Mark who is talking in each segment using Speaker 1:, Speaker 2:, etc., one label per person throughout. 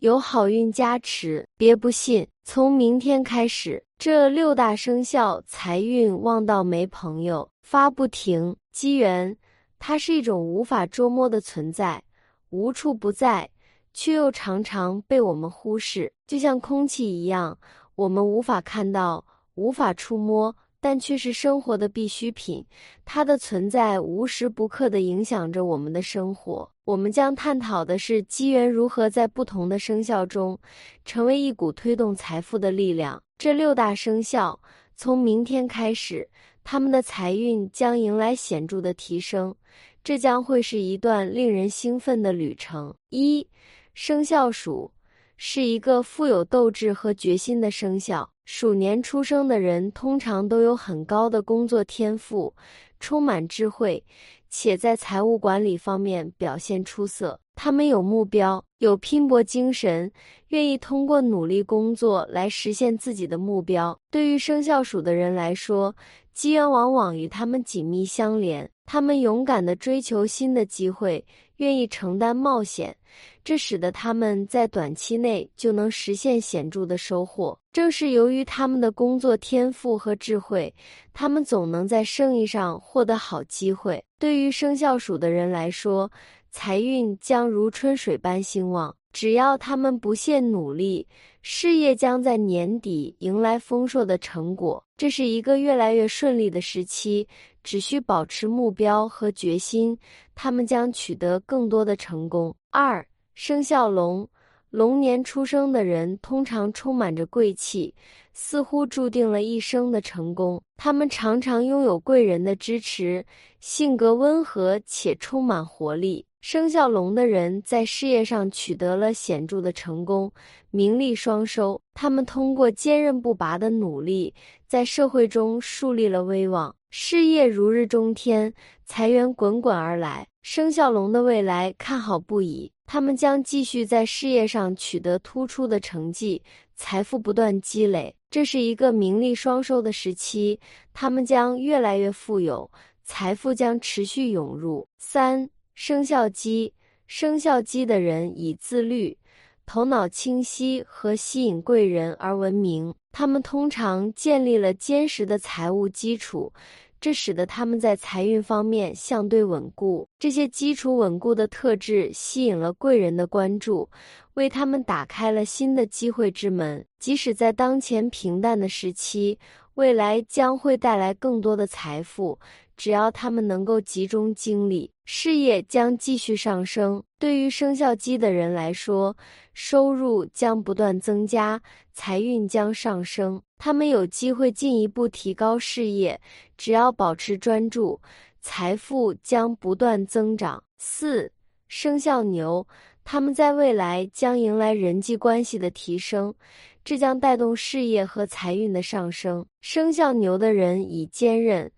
Speaker 1: 有好运加持，别不信。从明天开始，这六大生肖财运旺到没朋友，发不停。机缘，它是一种无法捉摸的存在，无处不在，却又常常被我们忽视，就像空气一样，我们无法看到，无法触摸。但却是生活的必需品，它的存在无时不刻地影响着我们的生活。我们将探讨的是机缘如何在不同的生肖中成为一股推动财富的力量。这六大生肖从明天开始，他们的财运将迎来显著的提升，这将会是一段令人兴奋的旅程。一，生肖鼠是一个富有斗志和决心的生肖。鼠年出生的人通常都有很高的工作天赋，充满智慧，且在财务管理方面表现出色。他们有目标，有拼搏精神，愿意通过努力工作来实现自己的目标。对于生肖鼠的人来说，机缘往往与他们紧密相连。他们勇敢地追求新的机会，愿意承担冒险，这使得他们在短期内就能实现显著的收获。正是由于他们的工作天赋和智慧，他们总能在生意上获得好机会。对于生肖鼠的人来说，财运将如春水般兴旺。只要他们不懈努力，事业将在年底迎来丰硕的成果。这是一个越来越顺利的时期，只需保持目标和决心，他们将取得更多的成功。二生肖龙，龙年出生的人通常充满着贵气，似乎注定了一生的成功。他们常常拥有贵人的支持，性格温和且充满活力。生肖龙的人在事业上取得了显著的成功，名利双收。他们通过坚韧不拔的努力，在社会中树立了威望，事业如日中天，财源滚滚而来。生肖龙的未来看好不已，他们将继续在事业上取得突出的成绩，财富不断积累。这是一个名利双收的时期，他们将越来越富有，财富将持续涌入。三。生肖鸡，生肖鸡的人以自律、头脑清晰和吸引贵人而闻名。他们通常建立了坚实的财务基础，这使得他们在财运方面相对稳固。这些基础稳固的特质吸引了贵人的关注，为他们打开了新的机会之门。即使在当前平淡的时期，未来将会带来更多的财富。只要他们能够集中精力，事业将继续上升。对于生肖鸡的人来说，收入将不断增加，财运将上升。他们有机会进一步提高事业，只要保持专注，财富将不断增长。四生肖牛，他们在未来将迎来人际关系的提升，这将带动事业和财运的上升。生肖牛的人以坚韧。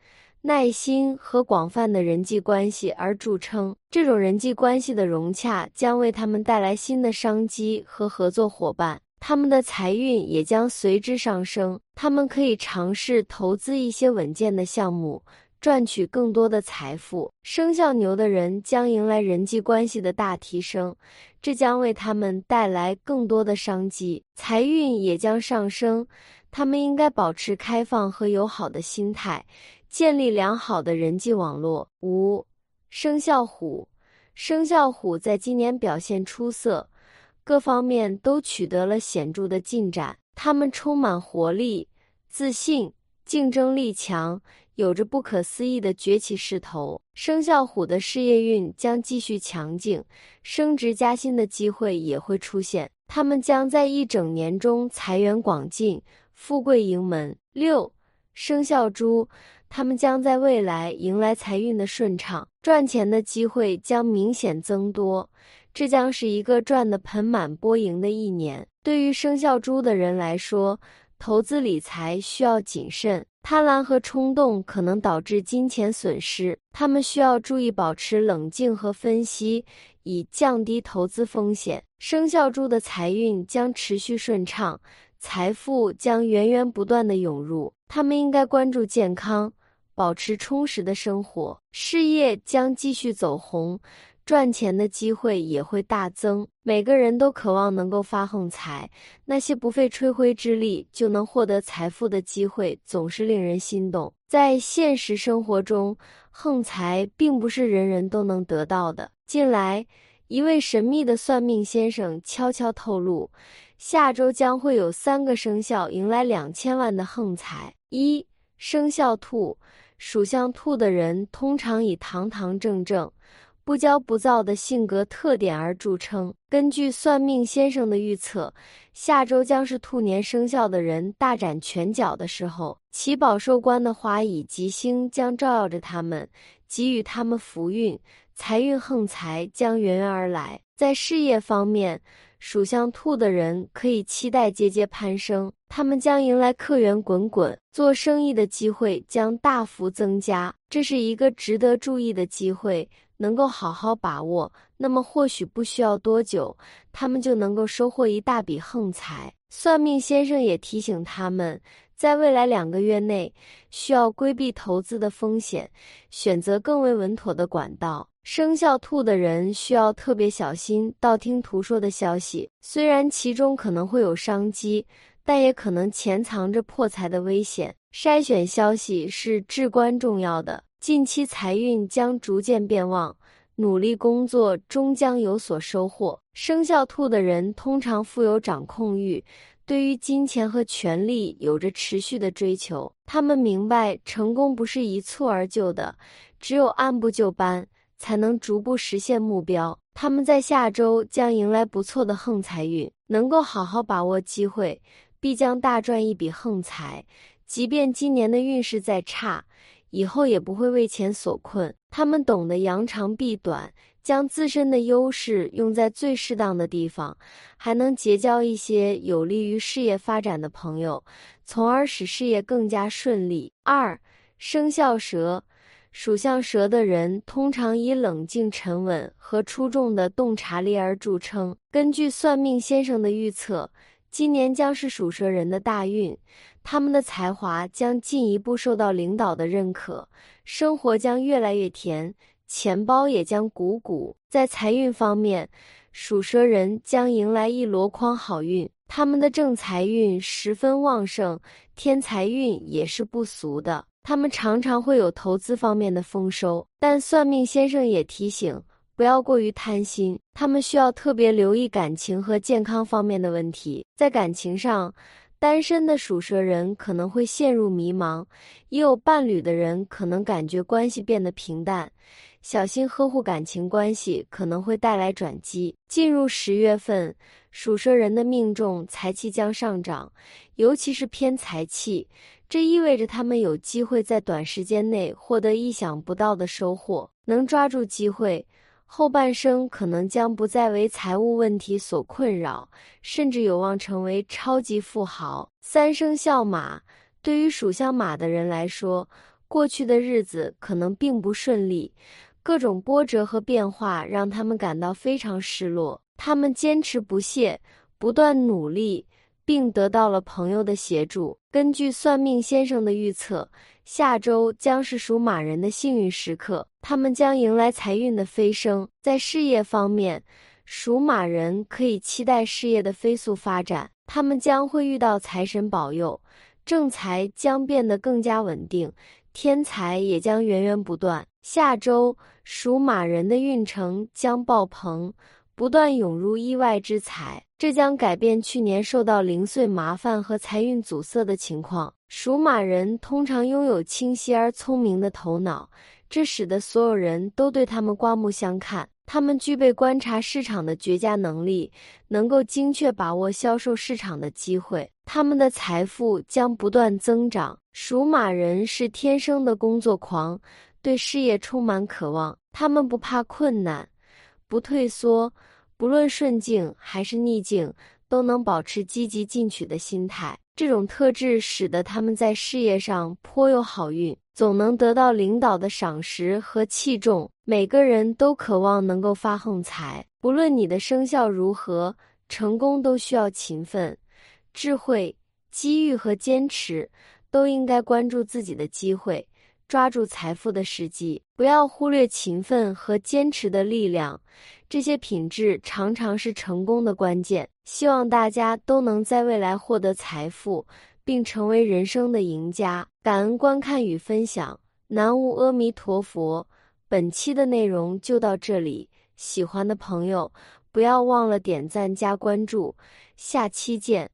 Speaker 1: 耐心和广泛的人际关系而著称，这种人际关系的融洽将为他们带来新的商机和合作伙伴，他们的财运也将随之上升。他们可以尝试投资一些稳健的项目，赚取更多的财富。生肖牛的人将迎来人际关系的大提升，这将为他们带来更多的商机，财运也将上升。他们应该保持开放和友好的心态。建立良好的人际网络。五生肖虎，生肖虎在今年表现出色，各方面都取得了显著的进展。他们充满活力、自信，竞争力强，有着不可思议的崛起势头。生肖虎的事业运将继续强劲，升职加薪的机会也会出现。他们将在一整年中财源广进，富贵盈门。六生肖猪。他们将在未来迎来财运的顺畅，赚钱的机会将明显增多。这将是一个赚得盆满钵盈的一年。对于生肖猪的人来说，投资理财需要谨慎，贪婪和冲动可能导致金钱损失。他们需要注意保持冷静和分析，以降低投资风险。生肖猪的财运将持续顺畅，财富将源源不断的涌入。他们应该关注健康，保持充实的生活，事业将继续走红。赚钱的机会也会大增。每个人都渴望能够发横财，那些不费吹灰之力就能获得财富的机会总是令人心动。在现实生活中，横财并不是人人都能得到的。近来，一位神秘的算命先生悄悄透露，下周将会有三个生肖迎来两千万的横财。一、生肖兔，属相兔的人通常以堂堂正正。不骄不躁的性格特点而著称。根据算命先生的预测，下周将是兔年生肖的人大展拳脚的时候。其宝寿官的华乙吉星将照耀着他们，给予他们福运，财运横财将源源而来。在事业方面，属相兔的人可以期待节节攀升，他们将迎来客源滚滚，做生意的机会将大幅增加。这是一个值得注意的机会。能够好好把握，那么或许不需要多久，他们就能够收获一大笔横财。算命先生也提醒他们，在未来两个月内，需要规避投资的风险，选择更为稳妥的管道。生肖兔的人需要特别小心道听途说的消息，虽然其中可能会有商机，但也可能潜藏着破财的危险。筛选消息是至关重要的。近期财运将逐渐变旺，努力工作终将有所收获。生肖兔的人通常富有掌控欲，对于金钱和权力有着持续的追求。他们明白成功不是一蹴而就的，只有按部就班，才能逐步实现目标。他们在下周将迎来不错的横财运，能够好好把握机会，必将大赚一笔横财。即便今年的运势再差，以后也不会为钱所困。他们懂得扬长避短，将自身的优势用在最适当的地方，还能结交一些有利于事业发展的朋友，从而使事业更加顺利。二生肖蛇，属相蛇的人通常以冷静沉稳和出众的洞察力而著称。根据算命先生的预测。今年将是属蛇人的大运，他们的才华将进一步受到领导的认可，生活将越来越甜，钱包也将鼓鼓。在财运方面，属蛇人将迎来一箩筐好运，他们的正财运十分旺盛，天财运也是不俗的。他们常常会有投资方面的丰收，但算命先生也提醒。不要过于贪心，他们需要特别留意感情和健康方面的问题。在感情上，单身的属蛇人可能会陷入迷茫；已有伴侣的人可能感觉关系变得平淡。小心呵护感情关系，可能会带来转机。进入十月份，属蛇人的命中财气将上涨，尤其是偏财气，这意味着他们有机会在短时间内获得意想不到的收获，能抓住机会。后半生可能将不再为财务问题所困扰，甚至有望成为超级富豪。三生肖马，对于属相马的人来说，过去的日子可能并不顺利，各种波折和变化让他们感到非常失落。他们坚持不懈，不断努力。并得到了朋友的协助。根据算命先生的预测，下周将是属马人的幸运时刻，他们将迎来财运的飞升。在事业方面，属马人可以期待事业的飞速发展，他们将会遇到财神保佑，正财将变得更加稳定，天财也将源源不断。下周属马人的运程将爆棚。不断涌入意外之财，这将改变去年受到零碎麻烦和财运阻塞的情况。属马人通常拥有清晰而聪明的头脑，这使得所有人都对他们刮目相看。他们具备观察市场的绝佳能力，能够精确把握销售市场的机会。他们的财富将不断增长。属马人是天生的工作狂，对事业充满渴望。他们不怕困难。不退缩，不论顺境还是逆境，都能保持积极进取的心态。这种特质使得他们在事业上颇有好运，总能得到领导的赏识和器重。每个人都渴望能够发横财，不论你的生肖如何，成功都需要勤奋、智慧、机遇和坚持。都应该关注自己的机会，抓住财富的时机，不要忽略勤奋和坚持的力量。这些品质常常是成功的关键。希望大家都能在未来获得财富，并成为人生的赢家。感恩观看与分享，南无阿弥陀佛。本期的内容就到这里，喜欢的朋友不要忘了点赞加关注，下期见。